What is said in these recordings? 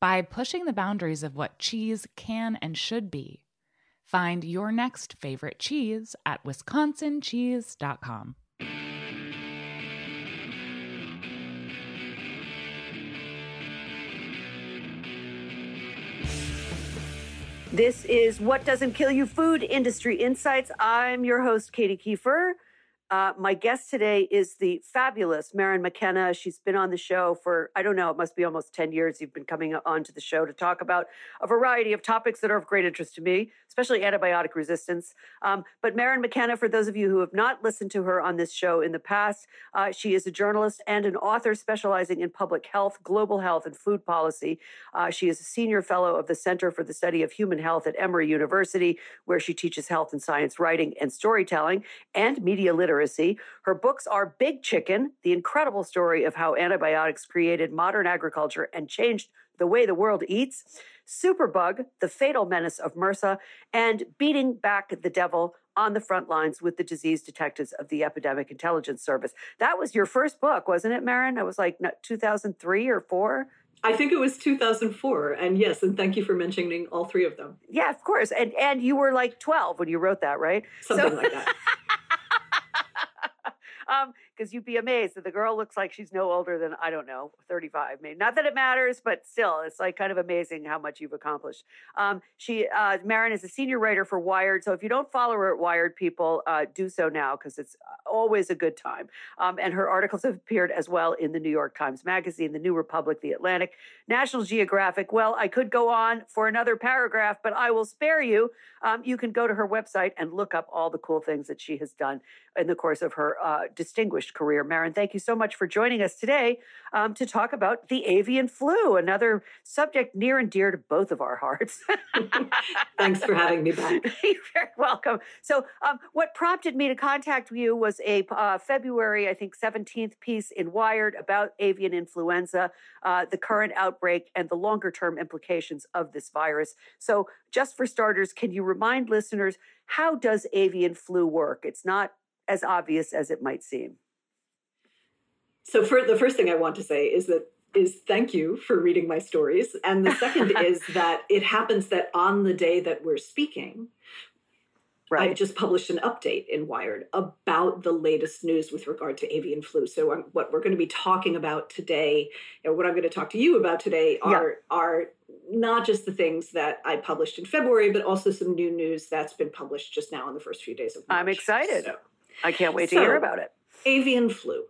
by pushing the boundaries of what cheese can and should be. Find your next favorite cheese at wisconsincheese.com. This is What Doesn't Kill You Food Industry Insights. I'm your host, Katy Keiffer. Uh, my guest today is the fabulous Maryn McKenna. She's been on the show for, I don't know, it must be almost 10 years. You've been coming on to the show to talk about a variety of topics that are of great interest to me, especially antibiotic resistance. Um, but Maryn McKenna, for those of you who have not listened to her on this show in the past, uh, she is a journalist and an author specializing in public health, global health, and food policy. Uh, she is a senior fellow of the Center for the Study of Human Health at Emory University, where she teaches health and science writing and storytelling and media literacy literacy. Her books are Big Chicken, the incredible story of how antibiotics created modern agriculture and changed the way the world eats, Superbug, the fatal menace of MRSA, and Beating Back the Devil on the front lines with the disease detectives of the Epidemic Intelligence Service. That was your first book, wasn't it, Maryn? It was like 2003 or four. I think it was 2004, and yes, and thank you for mentioning all three of them. Yeah, of course, and and you were like 12 when you wrote that, right? Something so- like that. um, because you'd be amazed that the girl looks like she's no older than I don't know, 35. Maybe not that it matters, but still, it's like kind of amazing how much you've accomplished. Um, she, uh, Maryn, is a senior writer for Wired, so if you don't follow her at Wired, people uh, do so now because it's uh, always a good time. Um, and her articles have appeared as well in the New York Times Magazine, the New Republic, the Atlantic, National Geographic. Well, I could go on for another paragraph, but I will spare you. Um, you can go to her website and look up all the cool things that she has done in the course of her uh, distinguished career. Maryn, thank you so much for joining us today um, to talk about the avian flu, another subject near and dear to both of our hearts. Thanks for having me back. You're very welcome. So, um, what prompted me to contact you was a uh, February, I think, 17th piece in Wired about avian influenza, uh, the current outbreak, and the longer term implications of this virus. So, just for starters, can you remind listeners how does avian flu work? It's not as obvious as it might seem. So for the first thing I want to say is that is thank you for reading my stories. And the second is that it happens that on the day that we're speaking, right. I just published an update in Wired about the latest news with regard to avian flu. So um, what we're going to be talking about today, and what I'm going to talk to you about today, are yeah. are not just the things that I published in February, but also some new news that's been published just now in the first few days of March. I'm excited. So, I can't wait to so, hear about it. Avian flu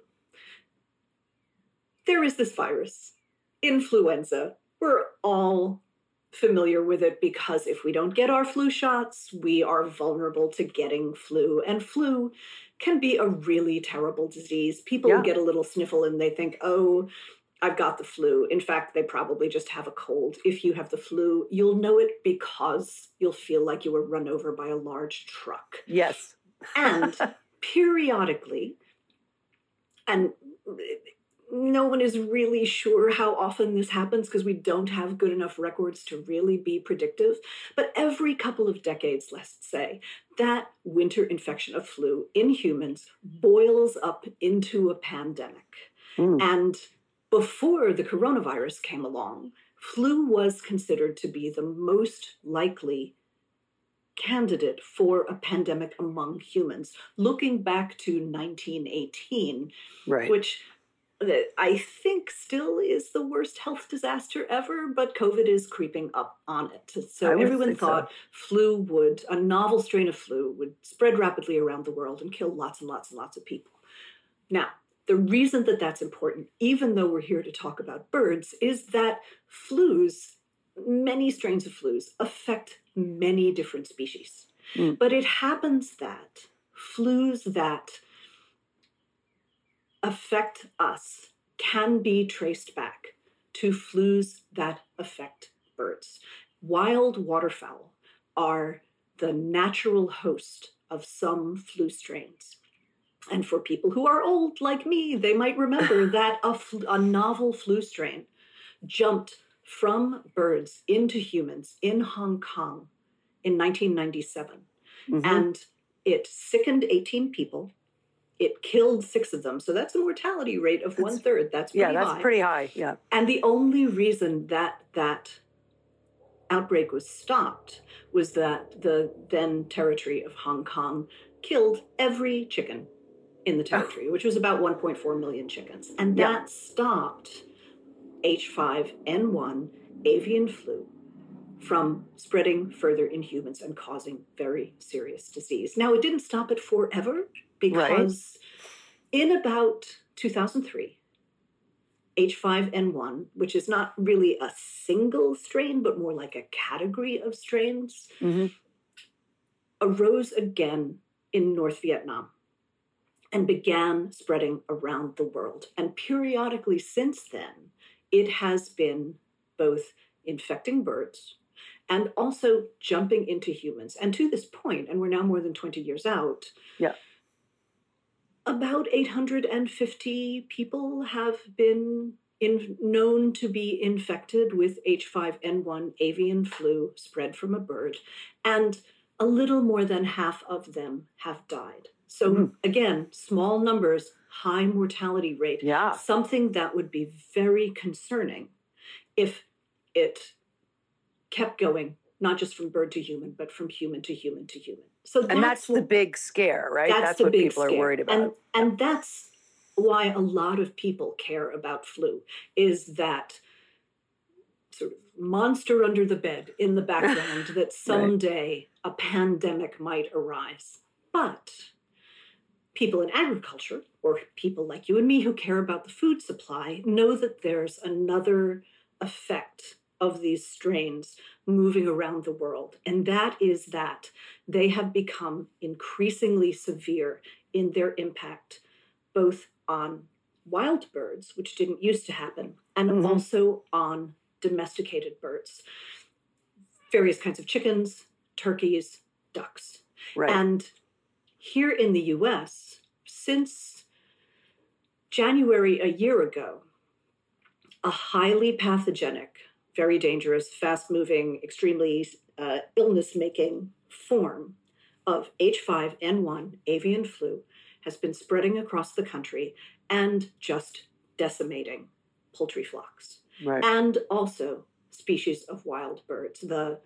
there is this virus, influenza. We're all familiar with it because if we don't get our flu shots, we are vulnerable to getting flu. And flu can be a really terrible disease. People yeah. get a little sniffle and they think, oh, I've got the flu. In fact, they probably just have a cold. If you have the flu, you'll know it because you'll feel like you were run over by a large truck. Yes. and periodically, and no one is really sure how often this happens because we don't have good enough records to really be predictive. But every couple of decades, let's say, that winter infection of flu in humans boils up into a pandemic. Mm. And before the coronavirus came along, flu was considered to be the most likely candidate for a pandemic among humans, looking back to 1918, right. which I think still is the worst health disaster ever, but COVID is creeping up on it. So everyone thought so. flu would, a novel strain of flu would spread rapidly around the world and kill lots and lots and lots of people. Now, the reason that that's important, even though we're here to talk about birds, is that flus, many strains of flus, affect many different species. Mm. But it happens that flus that affect us can be traced back to flus that affect birds. Wild waterfowl are the natural host of some flu strains. And for people who are old like me, they might remember that a, a novel flu strain jumped from birds into humans in Hong Kong in 1997. Mm-hmm. And it sickened 18 people it killed six of them. So that's a mortality rate of one third. That's yeah, that's high. pretty high. Yeah. And the only reason that that outbreak was stopped was that the then territory of Hong Kong killed every chicken in the territory, which was about 1.4 million chickens. And that yeah. stopped H5N1 avian flu from spreading further in humans and causing very serious disease. Now, it didn't stop it forever because right. in about 2003, H5N1, which is not really a single strain, but more like a category of strains, mm-hmm. arose again in North Vietnam and began spreading around the world. And periodically since then, it has been both infecting birds and also jumping into humans. And to this point, and we're now more than 20 years out, yeah about 850 people have been in, known to be infected with H5N1 avian flu spread from a bird, and a little more than half of them have died. So, mm. again, small numbers, high mortality rate. Yeah. Something that would be very concerning if it kept going, not just from bird to human, but from human to human to human. So that's and that's the big scare, right? That's, that's what people scare. are worried about. And, and that's why a lot of people care about flu is that sort of monster under the bed in the background that someday right. a pandemic might arise. But people in agriculture, or people like you and me who care about the food supply, know that there's another effect of these strains moving around the world. And that is that they have become increasingly severe in their impact, both on wild birds, which didn't used to happen, and mm-hmm. also on domesticated birds. Various kinds of chickens, turkeys, ducks. Right. And here in the US, since January a year ago, a highly pathogenic very dangerous, fast moving, extremely uh, illness making form of H5N1 avian flu has been spreading across the country and just decimating poultry flocks. Right. And also species of wild birds. The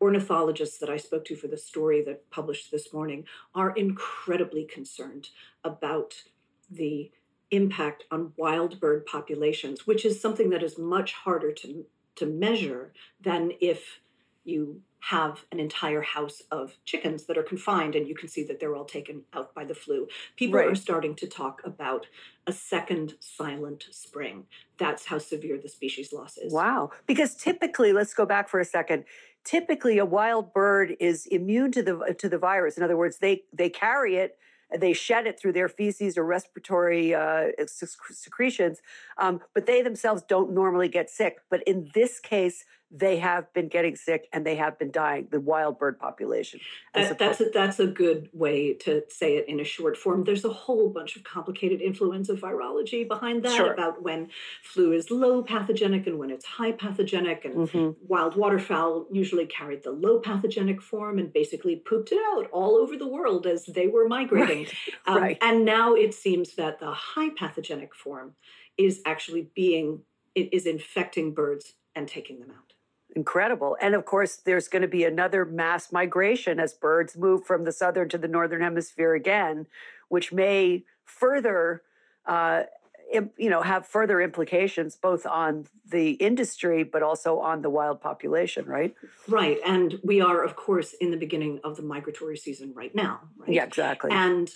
ornithologists that I spoke to for the story that published this morning are incredibly concerned about the impact on wild bird populations, which is something that is much harder to to measure than if you have an entire house of chickens that are confined and you can see that they're all taken out by the flu. People right. are starting to talk about a second silent spring. That's how severe the species loss is. Wow. Because typically, let's go back for a second. Typically a wild bird is immune to the to the virus. In other words, they they carry it they shed it through their feces or respiratory uh, secretions, um, but they themselves don't normally get sick. But in this case, they have been getting sick and they have been dying, the wild bird population. That, that's, a, that's a good way to say it in a short form. There's a whole bunch of complicated influenza virology behind that Sure. about when flu is low pathogenic and when it's high pathogenic. And Mhm. wild waterfowl usually carried the low pathogenic form and basically pooped it out all over the world as they were migrating. Um, right. And now it seems that the high pathogenic form is actually being, it is infecting birds and taking them out. Incredible. And of course, there's going to be another mass migration as birds move from the southern to the northern hemisphere again, which may further, uh, you know, have further implications both on the industry but also on the wild population, right? Right. And we are, of course, in the beginning of the migratory season right now. Right? Yeah, exactly. And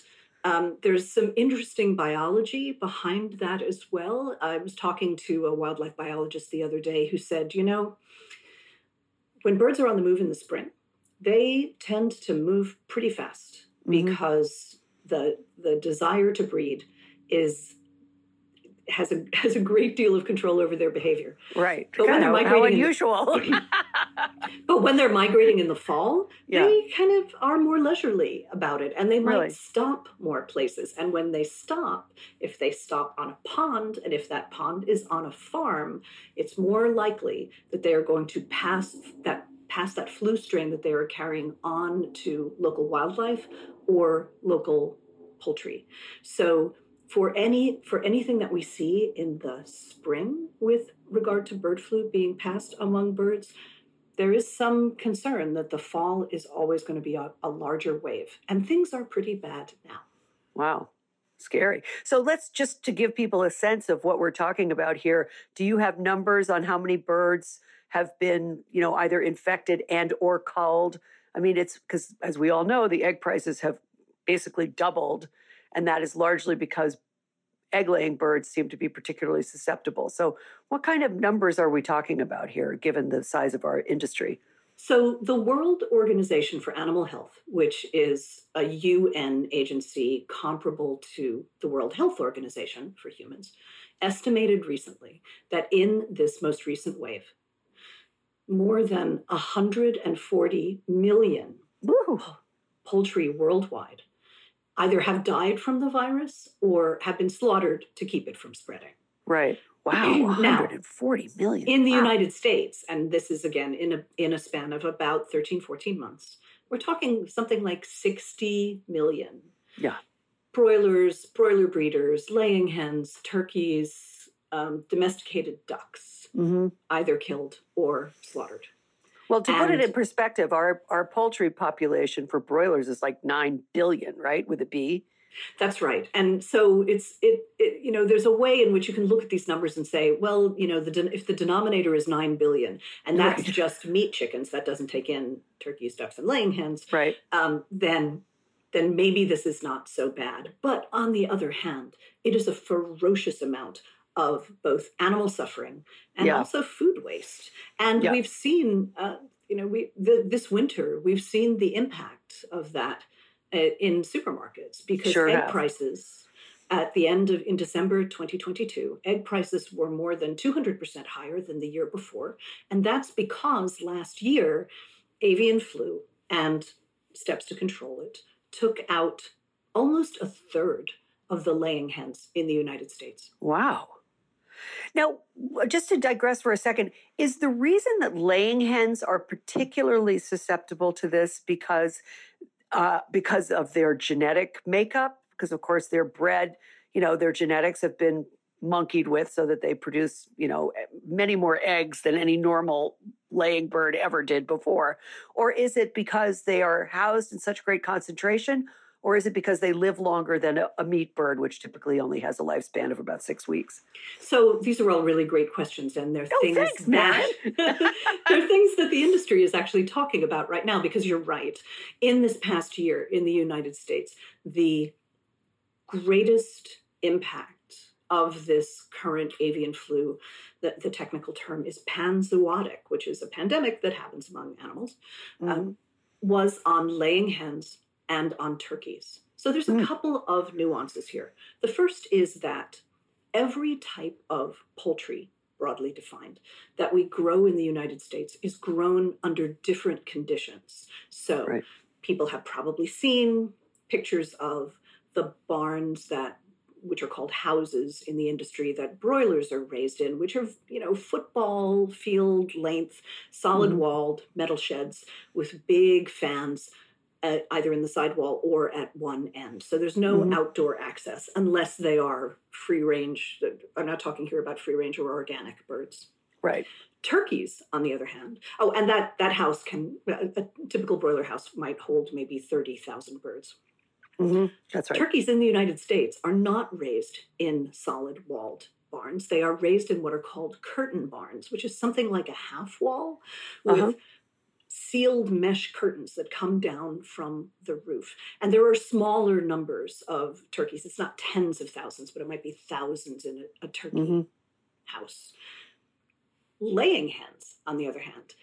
um, there's some interesting biology behind that as well. I was talking to a wildlife biologist the other day who said, you know, when birds are on the move in the spring, they tend to move pretty fast Mhm. because the the desire to breed is has a has a great deal of control over their behavior. right. but when they're migrating in the- unusual. But when they're migrating in the fall, Yeah. they kind of are more leisurely about it and they might Really? stop more places. And when they stop, if they stop on a pond and if that pond is on a farm, it's more likely that they are going to pass that pass that flu strain that they are carrying on to local wildlife or local poultry. So for any for anything that we see in the spring with regard to bird flu being passed among birds, there is some concern that the fall is always going to be a, a larger wave, and things are pretty bad now. Wow. Scary. So let's just to give people a sense of what we're talking about here. Do you have numbers on how many birds have been, you know, either infected and or culled? I mean, it's because as we all know, the egg prices have basically doubled, and that is largely because egg laying birds seem to be particularly susceptible. So what kind of numbers are we talking about here, given the size of our industry? So, the World Organization for Animal Health, which is a UN agency comparable to the World Health Organization for humans, estimated recently that in this most recent wave, more than 140 million Woo. poultry worldwide either have died from the virus or have been slaughtered to keep it from spreading. Right. Wow. Now, 140 million. In the Wow. United States, and this is again in a in a span of about 13 14 months. We're talking something like 60 million. Yeah. Broilers, broiler breeders, laying hens, turkeys, um, domesticated ducks, Mhm. either killed or slaughtered. Well, to put it in perspective, our our poultry population for broilers is like nine billion, right? With a B. That's right. And so it's it, it you know there's a way in which you can look at these numbers and say, well, you know, the den- if the denominator is 9 billion and that's Right. just meat chickens, that doesn't take in turkeys, ducks and laying hens, Right. um, then then maybe this is not so bad. But on the other hand, it is a ferocious amount of both animal suffering and Yeah. also food waste. And Yeah. we've seen, uh, you know, we the, this winter we've seen the impact of that uh, in supermarkets because Sure egg have. prices at the end of in December 2022, egg prices were more than 200% higher than the year before, and that's because last year avian flu and steps to control it took out almost a third of the laying hens in the United States. Wow. Now, just to digress for a second, is the reason that laying hens are particularly susceptible to this because uh, because of their genetic makeup? Because of course they're bred, you know, their genetics have been monkeyed with so that they produce, you know, many more eggs than any normal laying bird ever did before. Or is it because they are housed in such great concentration? Or is it because they live longer than a, a meat bird, which typically only has a lifespan of about six weeks? So these are all really great questions, and they're Oh, things thanks, that they're things that the industry is actually talking about right now. Because you're right, in this past year in the United States, the greatest impact of this current avian flu, the, the technical term is panzootic, which is a pandemic that happens among animals, Mhm. um, was on laying hens and on turkeys. So there's a Mm. couple of nuances here. The first is that every type of poultry broadly defined, that we grow in the United States is grown under different conditions. So Right. people have probably seen pictures of the barns that which are called houses in the industry that broilers are raised in, which are, you know, football field length, solid Mhm. walled metal sheds with big fans at, either in the sidewall or at one end. So there's no Mhm. outdoor access unless they are free range. I'm not talking here about free range or organic birds. Right. Turkeys, on the other hand, oh, and that that house can a, a typical broiler house might hold maybe thirty thousand birds. hmm That's right. Turkeys in the United States are not raised in solid walled barns. They are raised in what are called curtain barns, which is something like a half wall with Uh-huh. Sealed mesh curtains that come down from the roof. And there are smaller numbers of turkeys. It's not tens of thousands, but it might be thousands in a, a turkey hmm house. Laying hens, on the other hand,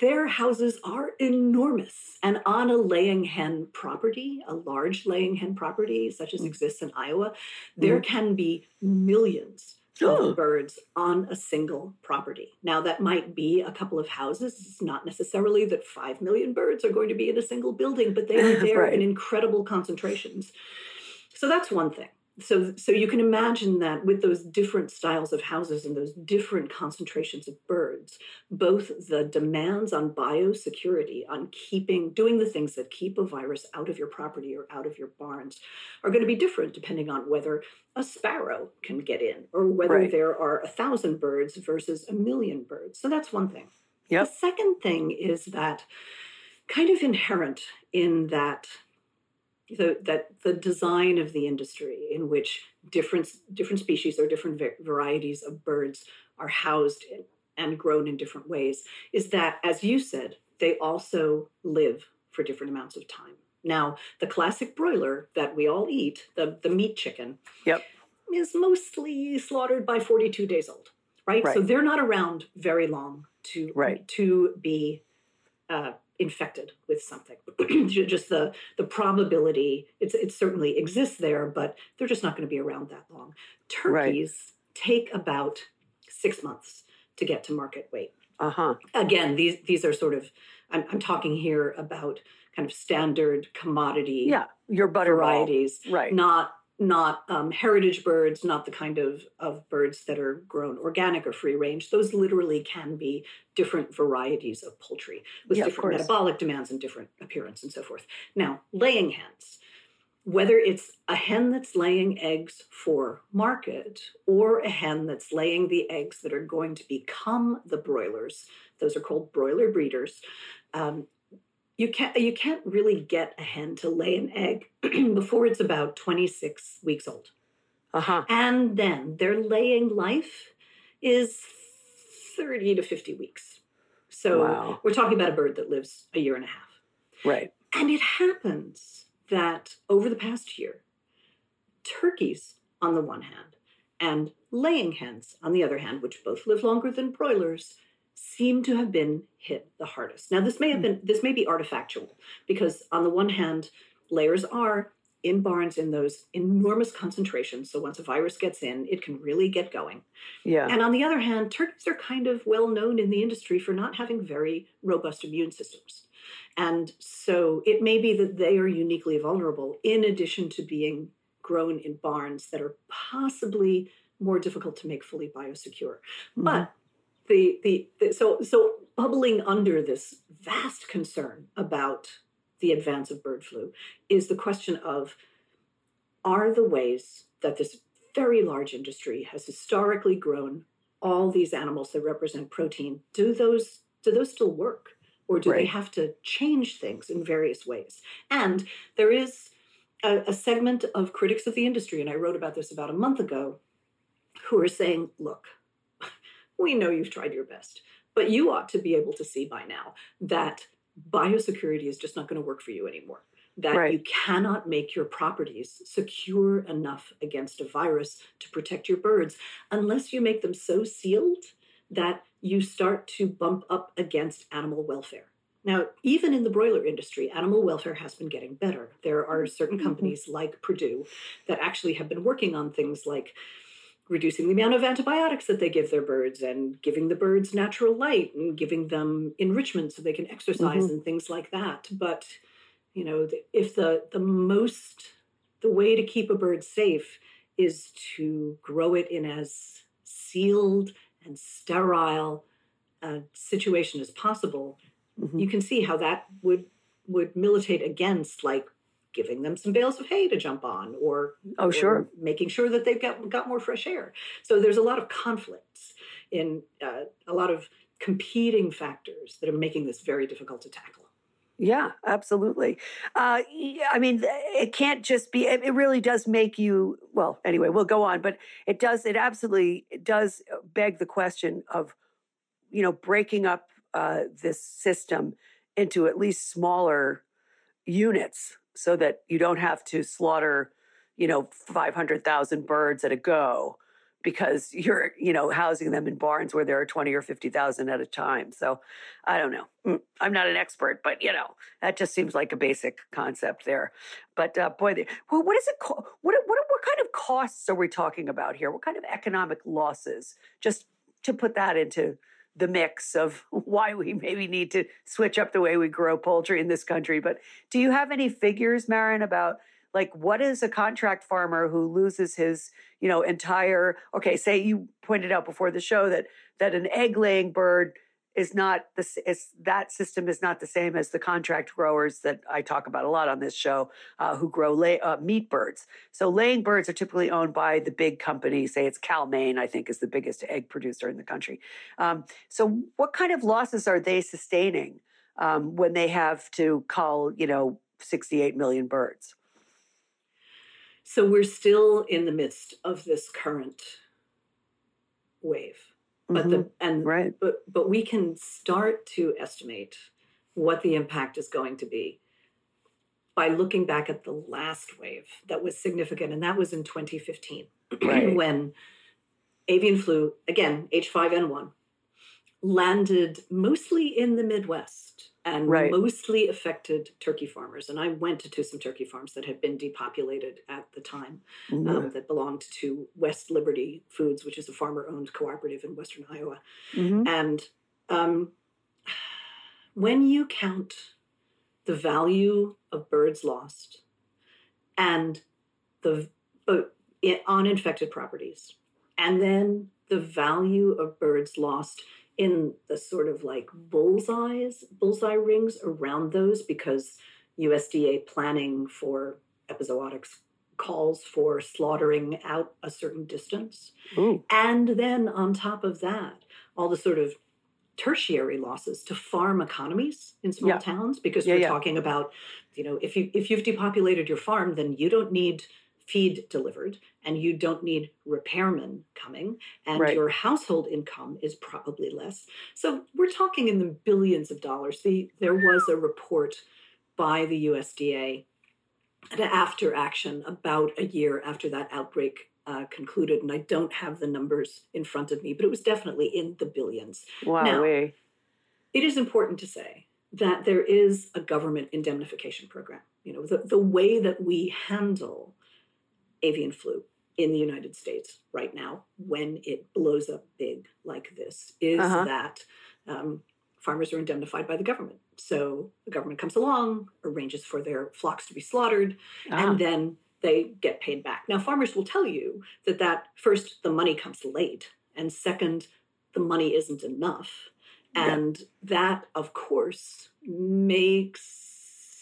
their houses are enormous. And on a laying hen property, a large laying hen property, such as Mm. exists in Iowa, there can be millions Oh. birds on a single property. Now, that might be a couple of houses. It's not necessarily that 5 million birds are going to be in a single building, but they are there Right. in incredible concentrations. So that's one thing. So, so you can imagine that with those different styles of houses and those different concentrations of birds, both the demands on biosecurity, on keeping, doing the things that keep a virus out of your property or out of your barns, are going to be different depending on whether a sparrow can get in or whether Right. there are a thousand birds versus a million birds. So that's one thing. Yep. The second thing is that kind of inherent in that the, that the design of the industry in which different different species or different varieties of birds are housed in, and grown in different ways is that as you said they also live for different amounts of time now the classic broiler that we all eat the the meat chicken Yep. is mostly slaughtered by 42 days old right, so they're not around very long to Right. to be uh, infected with something. just the the probability it's it certainly exists there, but they're just not going to be around that long. Right. Turkeys take about six months to get to market weight. Uh huh. Again, these these are sort of I'm, I'm talking here about kind of standard commodity Yeah. Your butterball. varieties, Right. not not um, heritage birds, not the kind of, of birds that are grown organic or free range. Those literally can be different varieties of poultry with Yeah, different metabolic demands and different appearance and so forth. Now, laying hens, whether it's a hen that's laying eggs for market or a hen that's laying the eggs that are going to become the broilers, those are called broiler breeders. Um, you can't you can't really get a hen to lay an egg before it's about 26 weeks old. Uh huh. And then their laying life is 30 to 50 weeks. So Wow. we're talking about a bird that lives a year and a half. Right. And it happens that over the past year, turkeys on the one hand and laying hens on the other hand, which both live longer than broilers, seem to have been hit the hardest. Now this may have been this may be artifactual because on the one hand, layers are in barns in those enormous concentrations. So once a virus gets in, it can really get going. Yeah. And on the other hand, turkeys are kind of well known in the industry for not having very robust immune systems. And so it may be that they are uniquely vulnerable, in addition to being grown in barns that are possibly more difficult to make fully biosecure. Mhm. But the, the, the so so bubbling under this vast concern about the advance of bird flu is the question of are the ways that this very large industry has historically grown all these animals that represent protein do those do those still work? Or do they have to change things in various ways? And there is a, a segment of critics of the industry and i wrote about this about a month ago who are saying look we know you've tried your best but you ought to be able to see by now that biosecurity is just not going to work for you anymore that Right. you cannot make your properties secure enough against a virus to protect your birds unless you make them so sealed that you start to bump up against animal welfare. Now, even in the broiler industry, animal welfare has been getting better. There are certain Mhm. companies like Perdue that actually have been working on things like reducing the amount of antibiotics that they give their birds and giving the birds natural light and giving them enrichment so they can exercise mm-hmm. and things like that but you know if the the most the way to keep a bird safe is to grow it in as sealed and sterile a situation as possible mm-hmm. you can see how that would would militate against like giving them some bales of hay to jump on or oh sure. or making sure that they've got got more fresh air. So there's a lot of conflicts in uh, a lot of competing factors that are making this very difficult to tackle. Yeah absolutely. Uh, i mean it can't just be it really does make you well anyway we'll go on but it does it absolutely it does beg the question of you know breaking up uh, this system into at least smaller units so that you don't have to slaughter, you know, 500,000 birds at a go because you're, you know, housing them in barns where there are 20 or 50,000 at a time. So I don't know. Mm, I'm not an expert, but, you know, that just seems like a basic concept there. But uh, boy, they, well, what is it? Co- what, what, what kind of costs are we talking about here? What kind of economic losses? Just to put that into the mix of why we maybe need to switch up the way we grow poultry in this country. But do you have any figures, Maryn, about like what is a contract farmer who loses his, you know, entire okay, say you pointed out before the show that that an egg laying bird is not the is that system is not the same as the contract growers that I talk about a lot on this show uh, who grow lay, uh, meat birds. So laying birds are typically owned by the big company. Say it's Cal-Maine, I think, is the biggest egg producer in the country. Um, so what kind of losses are they sustaining um, when they have to cull, you know, 68 million birds? So we're still in the midst of this current wave but mm-hmm. the and right. but but we can start to estimate what the impact is going to be by looking back at the last wave that was significant and that was in 2015 right. when avian flu again h5n1 landed mostly in the midwest and right. mostly affected turkey farmers. And I went to some turkey farms that had been depopulated at the time mm-hmm. um, that belonged to West Liberty Foods, which is a farmer owned cooperative in Western Iowa. Mm-hmm. And um, when you count the value of birds lost and the uh, on infected properties, and then the value of birds lost in the sort of like bullseyes, bullseye rings around those because USDA planning for epizootics calls for slaughtering out a certain distance. Ooh. And then on top of that, all the sort of tertiary losses to farm economies in small yeah. towns because yeah, we're yeah. talking about you know if you if you've depopulated your farm then you don't need feed delivered and you don't need repairmen coming and right. your household income is probably less. So we're talking in the billions of dollars. The, there was a report by the usda after action about a year after that outbreak uh, concluded and i don't have the numbers in front of me but it was definitely in the billions. Wow now, it is important to say that there is a government indemnification program. You know the, the way that we handle avian flu in the United States right now when it blows up big like this is uh-huh. that um, farmers are indemnified by the government. So the government comes along, arranges for their flocks to be slaughtered, and ah. then they get paid back. Now, farmers will tell you that that first the money comes late, and second the money isn't enough, and yeah. that of course makes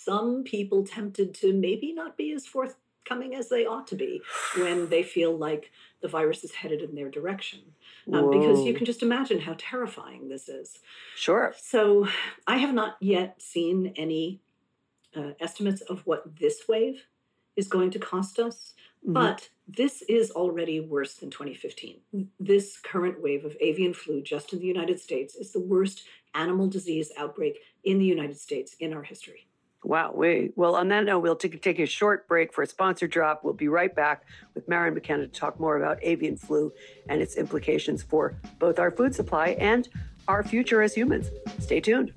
some people tempted to maybe not be as forth coming as they ought to be when they feel like the virus is headed in their direction. Um, because you can just imagine how terrifying this is. Sure. So I have not yet seen any uh, estimates of what this wave is going to cost us. Mm-hmm. But this is already worse than 2015. This current wave of avian flu, just in the United States, is the worst animal disease outbreak in the United States in our history. Wow. We, well, on that note, we'll take, take a short break for a sponsor drop. We'll be right back with Maryn McKenna to talk more about avian flu and its implications for both our food supply and our future as humans. Stay tuned.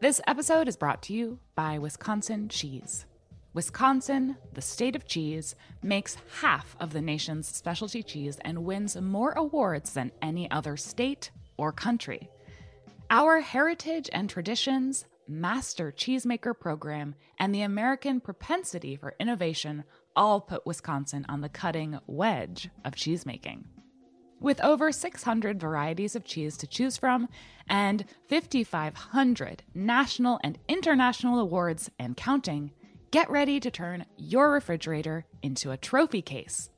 This episode is brought to you by Wisconsin Cheese. Wisconsin, the state of cheese, makes half of the nation's specialty cheese and wins more awards than any other state or country. Our heritage and traditions, master cheesemaker program, and the American propensity for innovation all put Wisconsin on the cutting wedge of cheesemaking. With over 600 varieties of cheese to choose from and 5,500 national and international awards and counting, get ready to turn your refrigerator into a trophy case.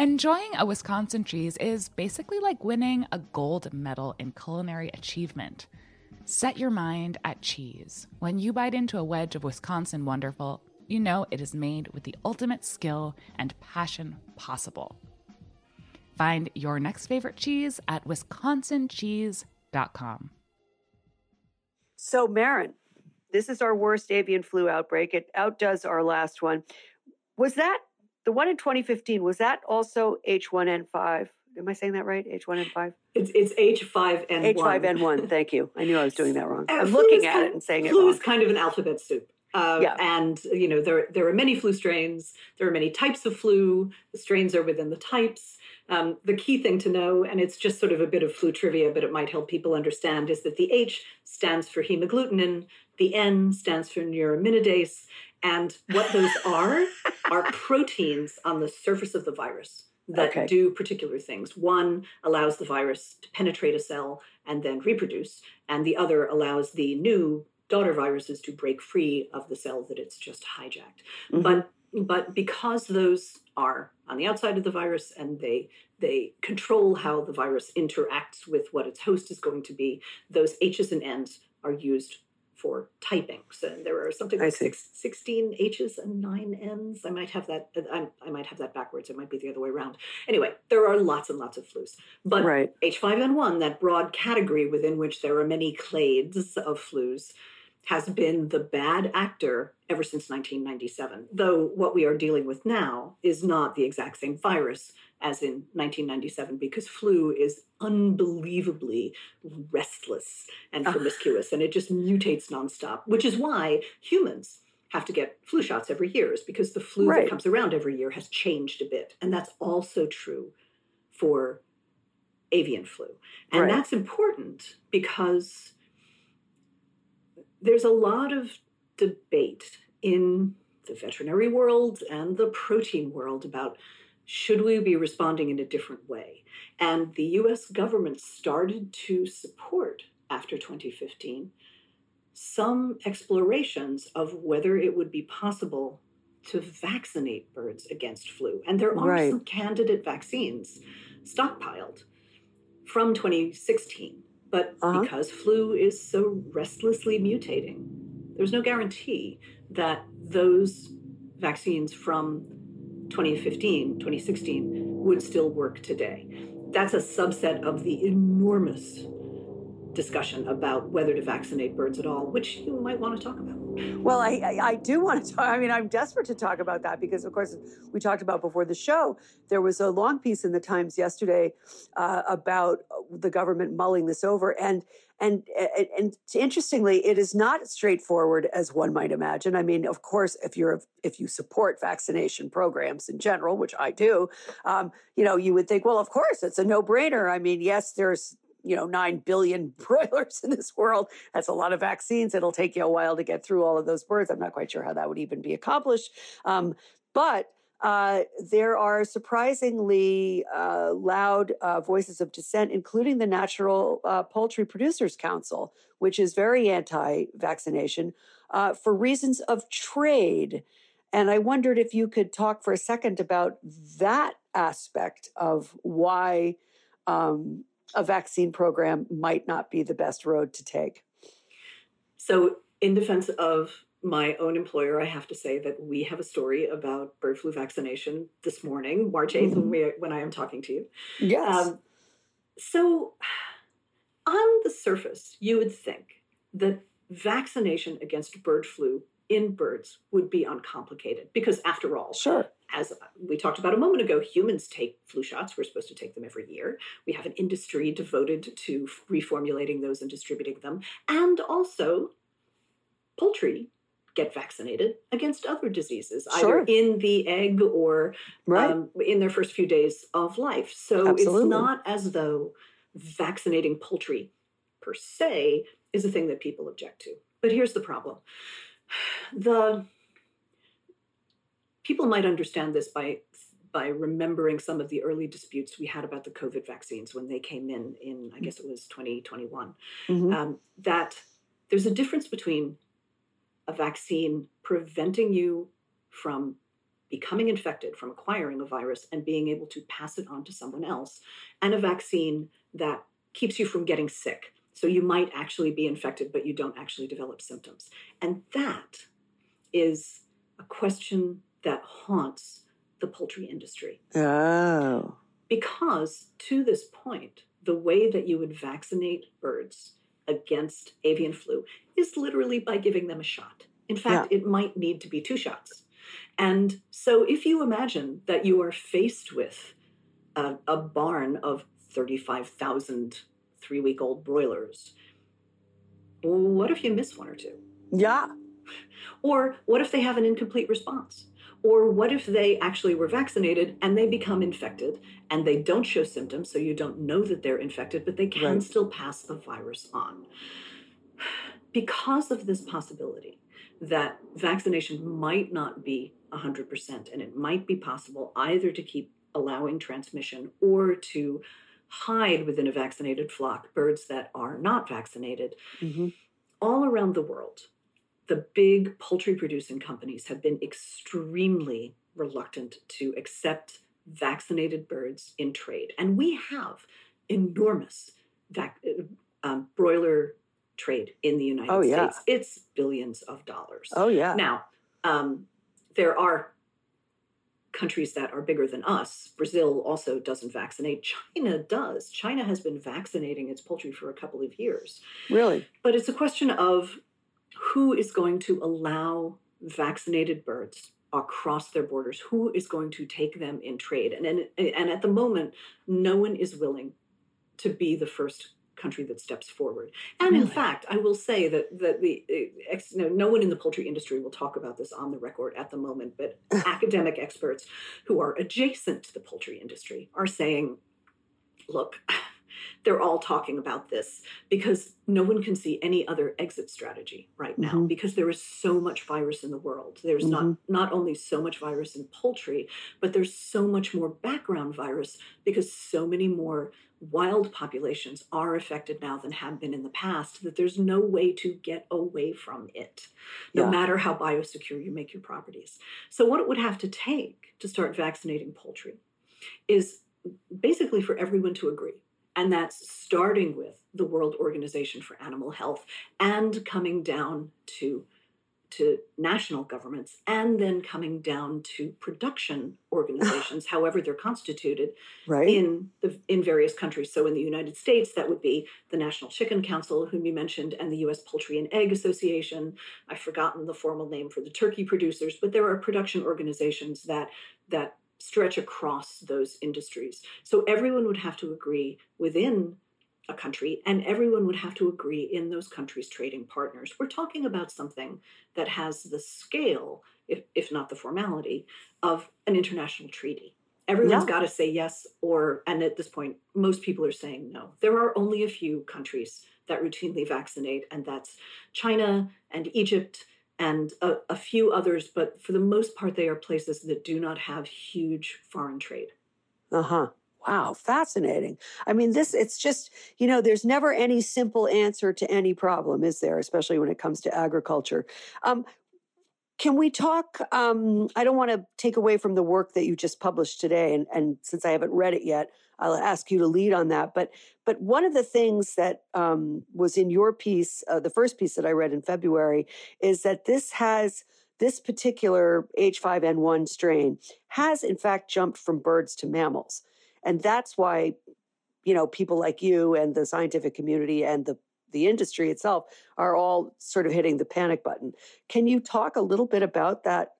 Enjoying a Wisconsin cheese is basically like winning a gold medal in culinary achievement. Set your mind at cheese. When you bite into a wedge of Wisconsin Wonderful, you know it is made with the ultimate skill and passion possible. Find your next favorite cheese at wisconsincheese.com. So, Maryn, this is our worst avian flu outbreak. It outdoes our last one. Was that the one in 2015? Was that also H1N5? Am I saying that right? H1N5? It's, it's H5N1. H5N1. Thank you. I knew I was doing that wrong. I'm looking at it and saying flu it wrong. is kind of an alphabet soup. Uh, Yeah. And, you know, there, there are many flu strains. There are many types of flu. The strains are within the types. Um, the key thing to know, and it's just sort of a bit of flu trivia, but it might help people understand, is that the H stands for hemagglutinin, the N stands for neuraminidase, and what those are are proteins on the surface of the virus that Okay. do particular things. One allows the virus to penetrate a cell and then reproduce, and the other allows the new daughter viruses to break free of the cell that it's just hijacked. Mhm. But but because those are on the outside of the virus and they they control how the virus interacts with what its host is going to be, those H's and N's are used for typing. So there are something like six, 16 H's and nine N's. I might have that. Uh, I, I might have that backwards. It might be the other way around. Anyway, there are lots and lots of flus. But Right. H5N1, that broad category within which there are many clades of flus, has been the bad actor ever since 1997. Though what we are dealing with now is not the exact same virus as in 1997, because flu is unbelievably restless and promiscuous, and it just mutates nonstop, which is why humans have to get flu shots every year, is because the flu Right. that comes around every year has changed a bit. And that's also true for avian flu. And Right. that's important because there's a lot of debate in the veterinary world and the protein world about should we be responding in a different way? And the US government started to support, after 2015, some explorations of whether it would be possible to vaccinate birds against flu. And there are Right. some candidate vaccines stockpiled from 2016. But Uh-huh. because flu is so restlessly mutating, there's no guarantee that those vaccines from 2015, 2016 would still work today. That's a subset of the enormous discussion about whether to vaccinate birds at all, which you might want to talk about. Well, I, I, I do want to talk. I mean, I'm desperate to talk about that because, of course, we talked about before the show. There was a long piece in the Times yesterday uh, about the government mulling this over, and and and, and interestingly, it is not straightforward as one might imagine. I mean, of course, if you're if you support vaccination programs in general, which I do, um, you know, you would think, well, of course, it's a no brainer. I mean, yes, there's you know 9 billion broilers in this world. That's a lot of vaccines. It'll take you a while to get through all of those birds. I'm not quite sure how that would even be accomplished. Um, but uh, there are surprisingly uh, loud uh, voices of dissent, including the Natural uh, Poultry Producers Council, which is very anti vaccination uh, for reasons of trade. And I wondered if you could talk for a second about that aspect of why um, a vaccine program might not be the best road to take. So, in defense of my own employer, I have to say that we have a story about bird flu vaccination this morning, March 8th, when, we, when I am talking to you. Yes. Um, so, on the surface, you would think that vaccination against bird flu in birds would be uncomplicated because, after all, sure. as we talked about a moment ago, humans take flu shots. We're supposed to take them every year. We have an industry devoted to reformulating those and distributing them. And also, poultry get vaccinated against other diseases, Sure. either in the egg or Right. um, in their first few days of life. So Absolutely. it's not as though vaccinating poultry per se is a thing that people object to. But here's the problem the people might understand this by by remembering some of the early disputes we had about the COVID vaccines when they came in in I guess it was 2021 Mhm. um, that there's a difference between a vaccine preventing you from becoming infected, from acquiring a virus, and being able to pass it on to someone else, and a vaccine that keeps you from getting sick. So you might actually be infected, but you don't actually develop symptoms. And that is a question that haunts the poultry industry Oh. because to this point, the way that you would vaccinate birds against avian flu is literally by giving them a shot. In fact, it might need to be two shots. And so, if you imagine that you are faced with a, a barn of 35,000 three week old broilers, what if you miss one or two? Yeah. Or what if they have an incomplete response? Or what if they actually were vaccinated and they become infected and they don't show symptoms, so you don't know that they're infected, but they can Right. still pass the virus on? Because of this possibility that vaccination might not be 100%, and it might be possible either to keep allowing transmission or to hide within a vaccinated flock birds that are not vaccinated, hmm all around the world, the big poultry producing companies have been extremely reluctant to accept vaccinated birds in trade. And we have enormous vac- uh, um, broiler trade in the United Oh, yeah. States. It's billions of dollars. Oh, yeah. Now, um, there are countries that are bigger than us. Brazil also doesn't vaccinate. China does. China has been vaccinating its poultry for a couple of years. Really? But it's a question of who is going to allow vaccinated birds across their borders? Who is going to take them in trade? And, and, and at the moment, no one is willing to be the first country that steps forward. And in fact, I will say that that the uh, ex, no, no one in the poultry industry will talk about this on the record at the moment, but academic experts who are adjacent to the poultry industry are saying, look, they're all talking about this because no one can see any other exit strategy right now Mhm. because there is so much virus in the world. There's not Mhm. not only so much virus in poultry, but there's so much more background virus because so many more wild populations are affected now than have been in the past that there's no way to get away from it no Yeah. matter how biosecure you make your properties. So what it would have to take to start vaccinating poultry is basically for everyone to agree. And that's starting with the World Organization for Animal Health and coming down to to national governments and then coming down to production organizations however they're constituted Right? in the in various countries. So in the United States, that would be the National Chicken Council, whom you mentioned, and the U.S. Poultry and Egg Association. I've forgotten the formal name for the turkey producers, but there are production organizations that that stretch across those industries. So everyone would have to agree within a country, and everyone would have to agree in those countries' trading partners. We're talking about something that has the scale, if, if not the formality, of an international treaty. Everyone's Yeah. got to say yes, or, and at this point, most people are saying no. There are only a few countries that routinely vaccinate, and that's China and Egypt and a, a few others, but for the most part, they are places that do not have huge foreign trade. Uh huh. Wow, fascinating. I mean, this, it's just, you know, there's never any simple answer to any problem, is there? Especially when it comes to agriculture. Um, can we talk? Um, I don't want to take away from the work that you just published today, and, and since I haven't read it yet, I'll ask you to lead on that. But but one of the things that um, was in your piece, uh, the first piece that I read in February, is that this has this particular H5N1 strain has in fact jumped from birds to mammals, and that's why you know people like you and the scientific community and the the industry itself are all sort of hitting the panic button. Can you talk a little bit about that?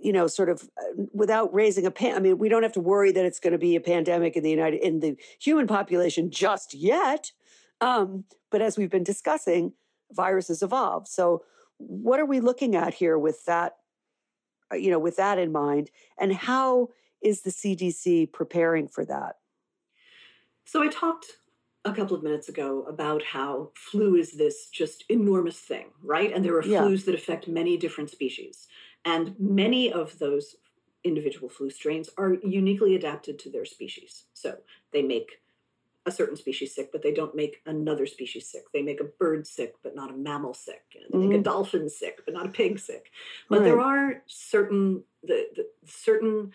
You know, sort of uh, without raising a pan. I mean, we don't have to worry that it's going to be a pandemic in the United in the human population just yet. Um, but as we've been discussing, viruses evolve. So, what are we looking at here with that, uh, you know, with that in mind? And how is the CDC preparing for that? So I talked a couple of minutes ago about how flu is this just enormous thing, right? And there are Yeah. flus that affect many different species. And many of those individual flu strains are uniquely adapted to their species. So they make a certain species sick, but they don't make another species sick. They make a bird sick, but not a mammal sick. And they make a Mhm. dolphin sick, but not a pig sick. But there are certain the, the certain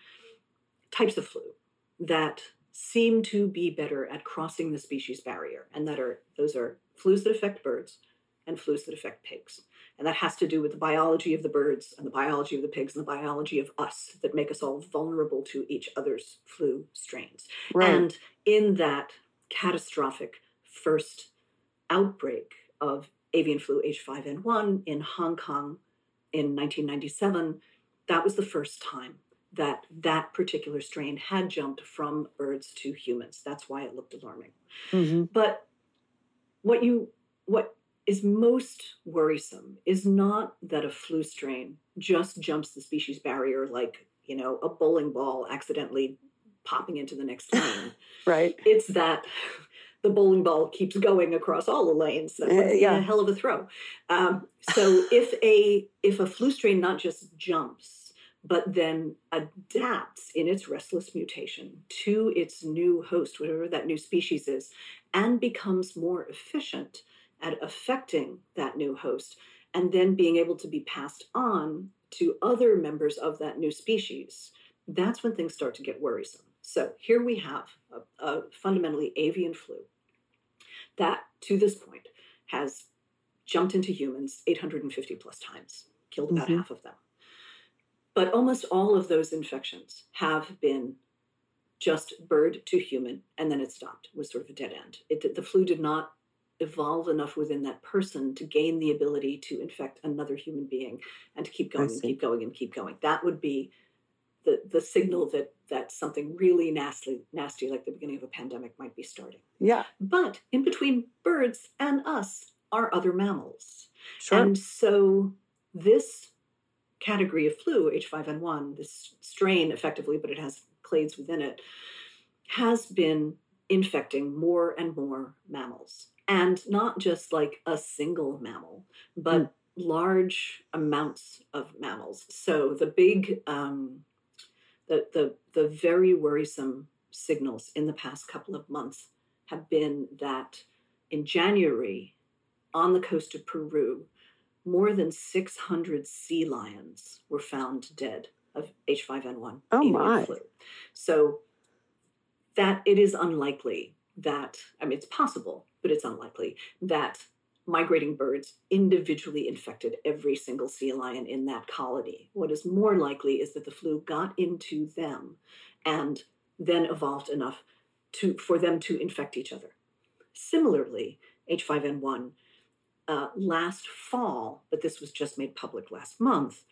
types of flu that seem to be better at crossing the species barrier, and that are those are flus that affect birds and flus that affect pigs. And that has to do with the biology of the birds and the biology of the pigs and the biology of us that make us all vulnerable to each other's flu strains. Right. And in that catastrophic first outbreak of avian flu H5N1 in Hong Kong in 1997, that was the first time that that particular strain had jumped from birds to humans. That's why it looked alarming. Mhm. But what you what is most worrisome is not that a flu strain just jumps the species barrier like, you know, a bowling ball accidentally popping into the next lane. Right. it's that the bowling ball keeps going across all the lanes. That Uh, yeah. a hell of a throw. Um, so if a if a flu strain not just jumps but then adapts in its restless mutation to its new host, whatever that new species is, and becomes more efficient at affecting that new host, and then being able to be passed on to other members of that new species, that's when things start to get worrisome. So here we have a, a fundamentally avian flu that, to this point, has jumped into humans 850 plus times, killed about Mhm. half of them. But almost all of those infections have been just bird to human, and then it stopped. Was sort of a dead end. It, the flu did not evolve enough within that person to gain the ability to infect another human being and to keep going and keep going and keep going. That would be the the signal that that something really nasty nasty like the beginning of a pandemic might be starting. Yeah. But in between birds and us are other mammals. Sure. And so this category of flu, H5N1, this strain effectively, but it has clades within it, has been infecting more and more mammals. And not just like a single mammal, but large amounts of mammals. So the big, um, the, the, the very worrisome signals in the past couple of months have been that in January, on the coast of Peru, more than 600 sea lions were found dead of H5N1 Oh, my. flu. So that it is unlikely that I mean it's possible, but it's unlikely that migrating birds individually infected every single sea lion in that colony. What is more likely is that the flu got into them and then evolved enough to for them to infect each other. Similarly, H5N1 uh, last fall, but this was just made public last month,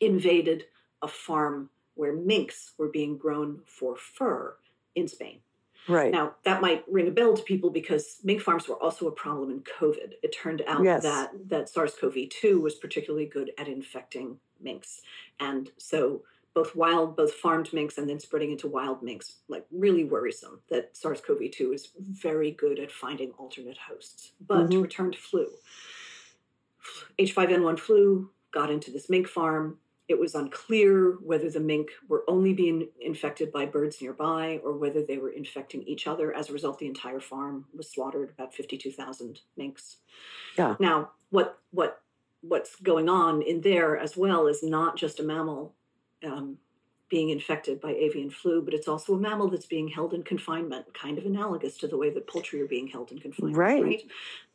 invaded a farm where minks were being grown for fur in Spain. Right. Now, that might ring a bell to people because mink farms were also a problem in COVID. It turned out Yes. that, that SARS CoV 2 was particularly good at infecting minks. And so, both wild, both farmed minks, and then spreading into wild minks, like really worrisome that SARS CoV 2 is very good at finding alternate hosts. But to Mhm. return to flu, H5N1 flu got into this mink farm. It was unclear whether the mink were only being infected by birds nearby or whether they were infecting each other. As a result, the entire farm was slaughtered, about 52,000 minks. Yeah. Now, what what what's going on in there as well is not just a mammal um, being infected by avian flu, but it's also a mammal that's being held in confinement, kind of analogous to the way that poultry are being held in confinement. Right.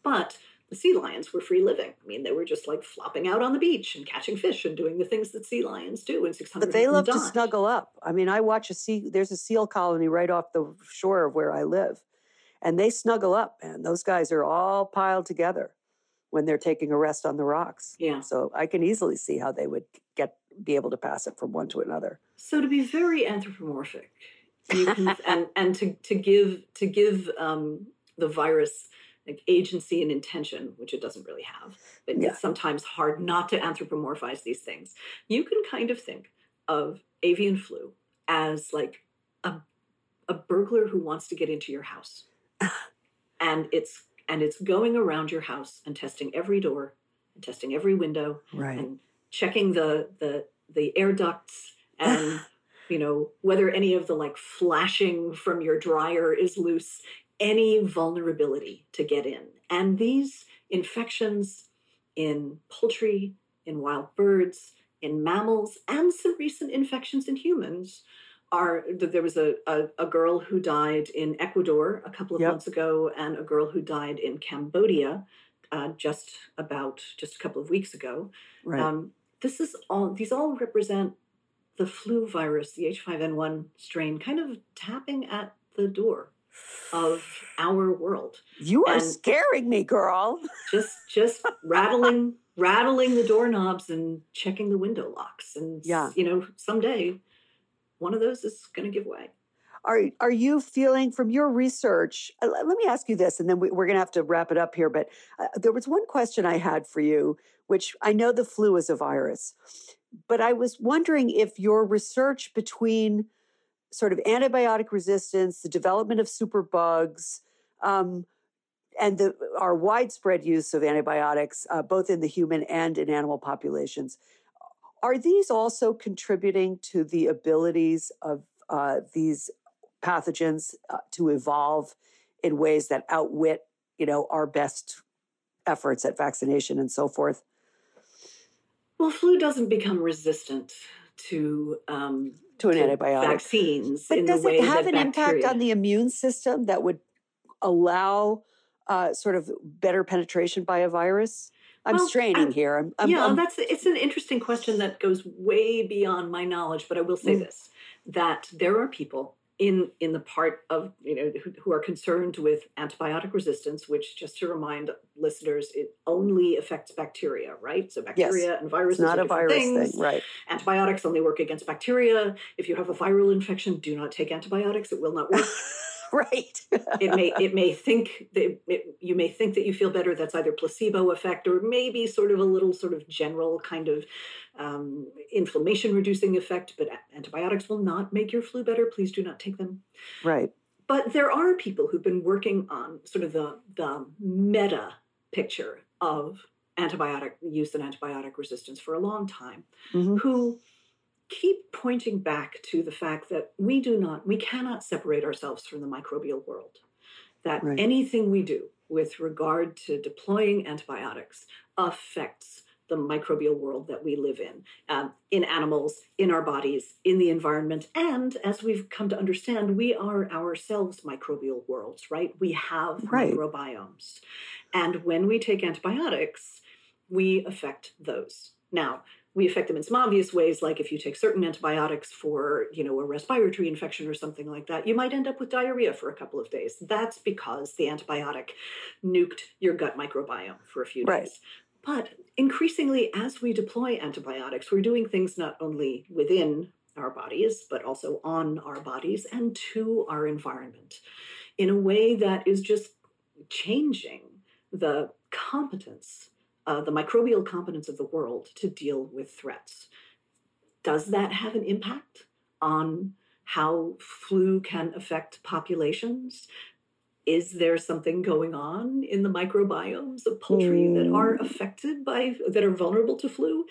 But the sea lions were free living. I mean, they were just like flopping out on the beach and catching fish and doing the things that sea lions do. And 600 But they love to snuggle up. I mean, I watch a sea, there's a seal colony right off the shore of where I live, and they snuggle up, man. Those guys are all piled together when they're taking a rest on the rocks. Yeah. So I can easily see how they would get be able to pass it from one to another. So to be very anthropomorphic, you can, and and to to give to give um, the virus like agency and intention, which it doesn't really have. But Yeah. it's sometimes hard not to anthropomorphize these things. You can kind of think of avian flu as like a a burglar who wants to get into your house. and it's and it's going around your house and testing every door and testing every window Right. and checking the the the air ducts and you know whether any of the like flashing from your dryer is loose any vulnerability to get in and these infections in poultry in wild birds in mammals and some recent infections in humans are there was a, a, a girl who died in ecuador a couple of Yep. months ago and a girl who died in cambodia uh, just about just a couple of weeks ago Right. um, this is all these all represent the flu virus, the H5N1 strain, kind of tapping at the door of our world. you are and- scaring me, girl. Just just rattling rattling the doorknobs and checking the window locks. And Yeah. you know, someday one of those is gonna give way. Are are you feeling from your research? uh, Let me ask you this, and then we, we're going to have to wrap it up here. But uh, there was one question I had for you, which I know the flu is a virus, but I was wondering if your research between sort of antibiotic resistance, the development of superbugs, um, and the our widespread use of antibiotics, uh, both in the human and in animal populations, are these also contributing to the abilities of uh, these pathogens uh, to evolve in ways that outwit, you know, our best efforts at vaccination and so forth? Well, flu doesn't become resistant to um, To an antibiotic. vaccines But does it have an impact on the immune system that would allow uh, sort of better penetration by a virus? I'm Well, straining I- here. I'm, I'm, yeah, I'm- that's it's an interesting question that goes way beyond my knowledge. But I will say Mm. this: that there are people in in the part of you know who, who are concerned with antibiotic resistance, which, just to remind listeners, it only affects bacteria, right? So bacteria and viruses it's not a virus things. thing, right? Antibiotics only work against bacteria. If you have a viral infection, do not take antibiotics; it will not work. right. it may it may think that it, you may think that you feel better that's either placebo effect or maybe sort of a little sort of general kind of um, inflammation reducing effect but antibiotics will not make your flu better please do not take them right. but there are people who've been working on sort of the the meta picture of antibiotic use and antibiotic resistance for a long time Mhm. who keep pointing back to the fact that we do not we cannot separate ourselves from the microbial world. That Right. anything we do with regard to deploying antibiotics affects the microbial world that we live in um, in animals in our bodies in the environment. And as we've come to understand we are ourselves microbial worlds right? We have Right. microbiomes. And when we take antibiotics we affect those. Now we affect them in some obvious ways like if you take certain antibiotics for you know a respiratory infection or something like that you might end up with diarrhea for a couple of days that's because the antibiotic nuked your gut microbiome for a few Right. days but increasingly as we deploy antibiotics we're doing things not only within our bodies but also on our bodies and to our environment in a way that is just changing the competence uh, the microbial competence of the world to deal with threats. Does that have an impact on how flu can affect populations? Is there something going on in the microbiomes of poultry that are affected by, that are vulnerable to flu?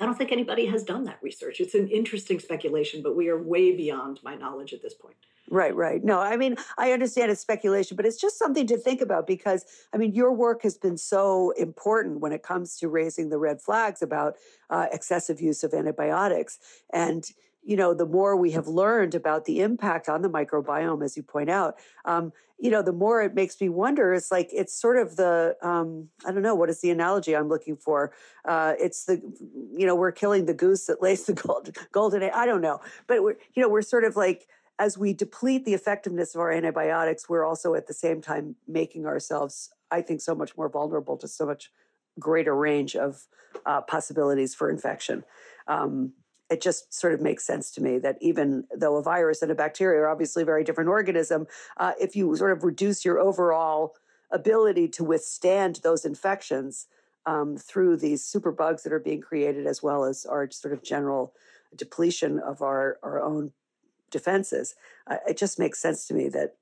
I don't think anybody has done that research. It's an interesting speculation, but we are way beyond my knowledge at this point. Right, right. No, I mean, I understand it's speculation, but it's just something to think about because, I mean, your work has been so important when it comes to raising the red flags about uh, excessive use of antibiotics. And, you know, the more we have learned about the impact on the microbiome, as you point out, um, you know, the more it makes me wonder. It's like, it's sort of the, um, I don't know, what is the analogy I'm looking for? Uh, it's the, you know, we're killing the goose that lays the gold, golden egg. I don't know. But we're, you know, we're sort of like, as we deplete the effectiveness of our antibiotics, we're also at the same time making ourselves, I think, so much more vulnerable to so much greater range of uh, possibilities for infection. Um, it just sort of makes sense to me that even though a virus and a bacteria are obviously a very different organism, uh, if you sort of reduce your overall ability to withstand those infections um, through these super bugs that are being created, as well as our sort of general depletion of our, our own defenses. Uh, it just makes sense to me that,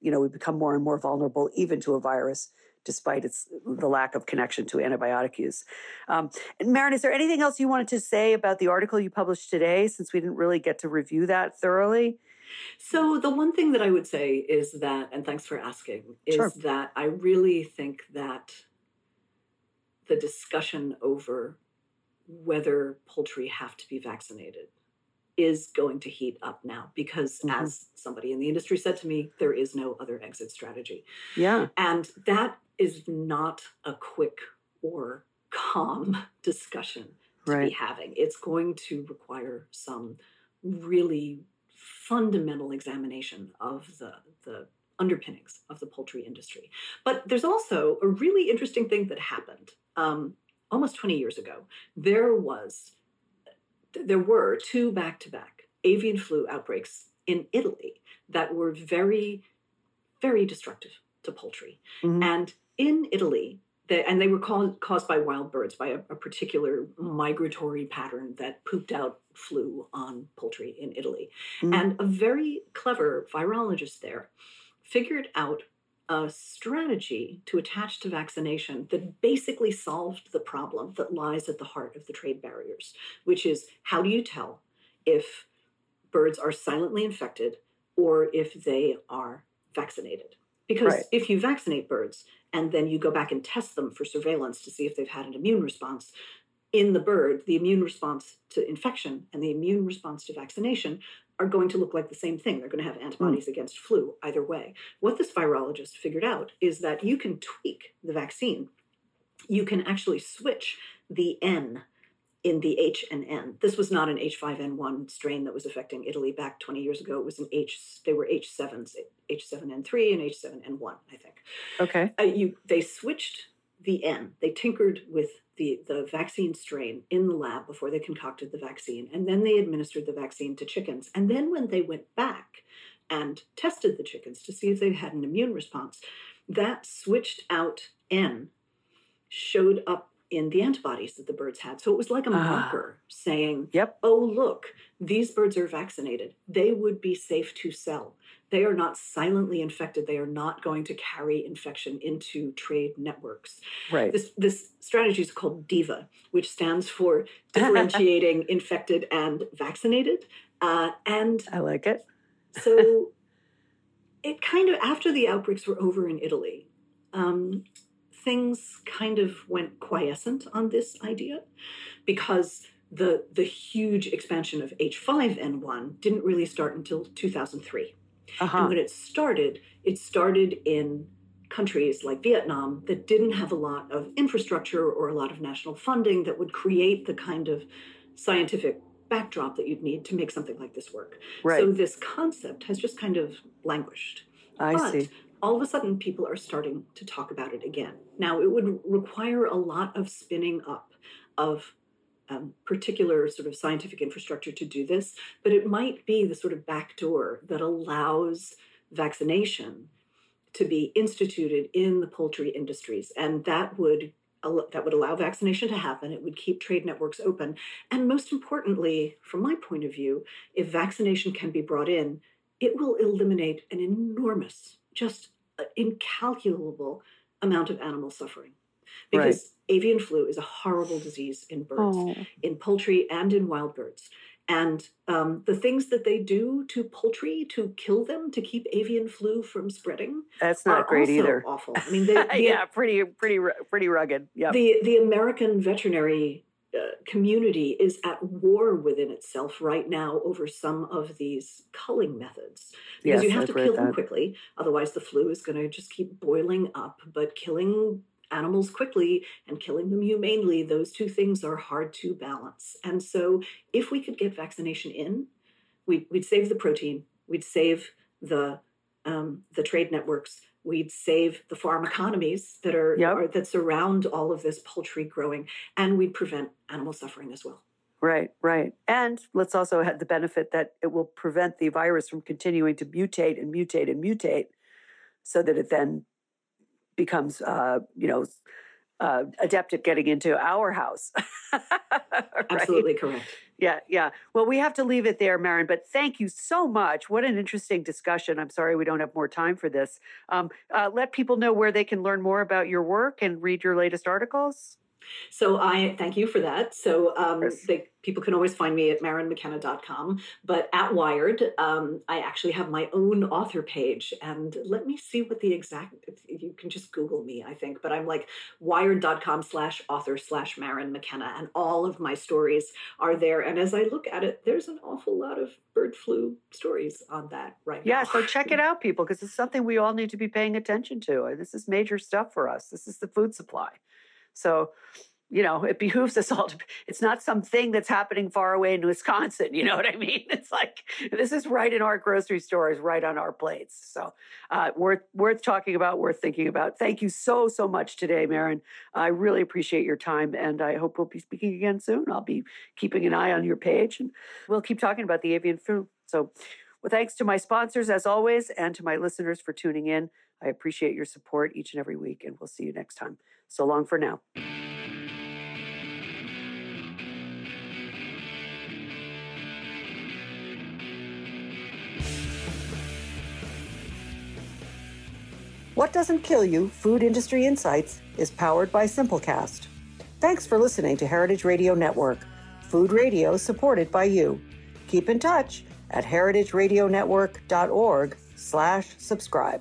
you know, we become more and more vulnerable even to a virus despite its the lack of connection to antibiotic use. Um, and Maryn, is there anything else you wanted to say about the article you published today, since we didn't really get to review that thoroughly? So the one thing that I would say is that, and thanks for asking, is sure. that I really think that the discussion over whether poultry have to be vaccinated is going to heat up now because mm-hmm. as somebody in the industry said to me there is no other exit strategy. Yeah. And that is not a quick or calm discussion to right. be having. It's going to require some really fundamental examination of the the underpinnings of the poultry industry. But there's also a really interesting thing that happened um, almost 20 years ago, there was there were two back-to-back avian flu outbreaks in Italy that were very, very destructive to poultry. Mm-hmm. And in Italy, the, and they were caused, caused by wild birds, by a, a, particular migratory pattern that pooped out flu on poultry in Italy. Mm-hmm. And a very clever virologist there figured out a strategy to attach to vaccination that basically solved the problem that lies at the heart of the trade barriers, which is how do you tell if birds are silently infected or if they are vaccinated? Because right. if you vaccinate birds and then you go back and test them for surveillance to see if they've had an immune response, in the bird, the immune response to infection and the immune response to vaccination are going to look like the same thing. They're going to have antibodies mm. against flu either way. What this virologist figured out is that you can tweak the vaccine. You can actually switch the N in the H and N. This was not an H5N1 strain that was affecting Italy back 20 years ago. It was an H. They were H7s, H7N3 and H7N1, I think. Okay. Uh, you they switched the N. They tinkered with the, the vaccine strain in the lab before they concocted the vaccine. And then they administered the vaccine to chickens. And then when they went back and tested the chickens to see if they had an immune response, that switched out N showed up in the antibodies that the birds had. So it was like a ah. marker saying, "Yep, oh look, these birds are vaccinated. They would be safe to sell. They are not silently infected. They are not going to carry infection into trade networks." Right. This this strategy is called DIVA, which stands for differentiating infected and vaccinated. Uh, and I like it. so it kind of after the outbreaks were over in Italy. Um, things kind of went quiescent on this idea because the the huge expansion of H5N1 didn't really start until 2003. Uh-huh. And when it started, it started in countries like Vietnam that didn't have a lot of infrastructure or a lot of national funding that would create the kind of scientific backdrop that you'd need to make something like this work. Right. So this concept has just kind of languished. I but see all of a sudden people are starting to talk about it again. Now, it would require a lot of spinning up of um, particular sort of scientific infrastructure to do this, but it might be the sort of backdoor that allows vaccination to be instituted in the poultry industries, and that would that would allow vaccination to happen. It would keep trade networks open, and most importantly, from my point of view, if vaccination can be brought in, it will eliminate an enormous just incalculable amount of animal suffering because right. avian flu is a horrible disease in birds, oh. in poultry, and in wild birds. And um, the things that they do to poultry to kill them to keep avian flu from spreading that's not great either. Awful. I mean, they, the, yeah, pretty, pretty, pretty rugged. Yeah. The the American veterinary uh, community is at war within itself right now over some of these culling methods because yes, you have I've to kill them quickly otherwise the flu is going to just keep boiling up but killing animals quickly and killing them humanely those two things are hard to balance. And so if we could get vaccination in we'd, we'd save the protein we'd save the um, the trade networks we'd save the farm economies that are, yep. are, that surround all of this poultry growing and we'd prevent animal suffering as well. Right right. And let's also have the benefit that it will prevent the virus from continuing to mutate and mutate and mutate so that it then becomes, uh, you know, uh, adept at getting into our house. right? Absolutely correct. Yeah, yeah. Well, we have to leave it there, Maryn, but thank you so much. What an interesting discussion. I'm sorry we don't have more time for this. Um, uh, let people know where they can learn more about your work and read your latest articles. So I thank you for that. So um, they, people can always find me at marynmckenna.com. But at Wired, um, I actually have my own author page. And let me see what the exact, you can just Google me, I think. But I'm like wired.com slash author slash Maryn McKenna. And all of my stories are there. And as I look at it, there's an awful lot of bird flu stories on that right yeah, now. Yeah, so check it out, people, because it's something we all need to be paying attention to. This is major stuff for us. This is the food supply. So, you know, it behooves us all to, it's not something that's happening far away in Wisconsin. You know what I mean? It's like, this is right in our grocery stores, right on our plates. So, uh, worth, worth talking about, worth thinking about. Thank you so, so much today, Maryn. I really appreciate your time and I hope we'll be speaking again soon. I'll be keeping an eye on your page and we'll keep talking about the avian flu. So, well, thanks to my sponsors as always and to my listeners for tuning in. I appreciate your support each and every week, and we'll see you next time. So long for now. What Doesn't Kill You Food Industry Insights is powered by Simplecast. Thanks for listening to Heritage Radio Network, food radio supported by you. Keep in touch at heritageradionetwork.org slash subscribe.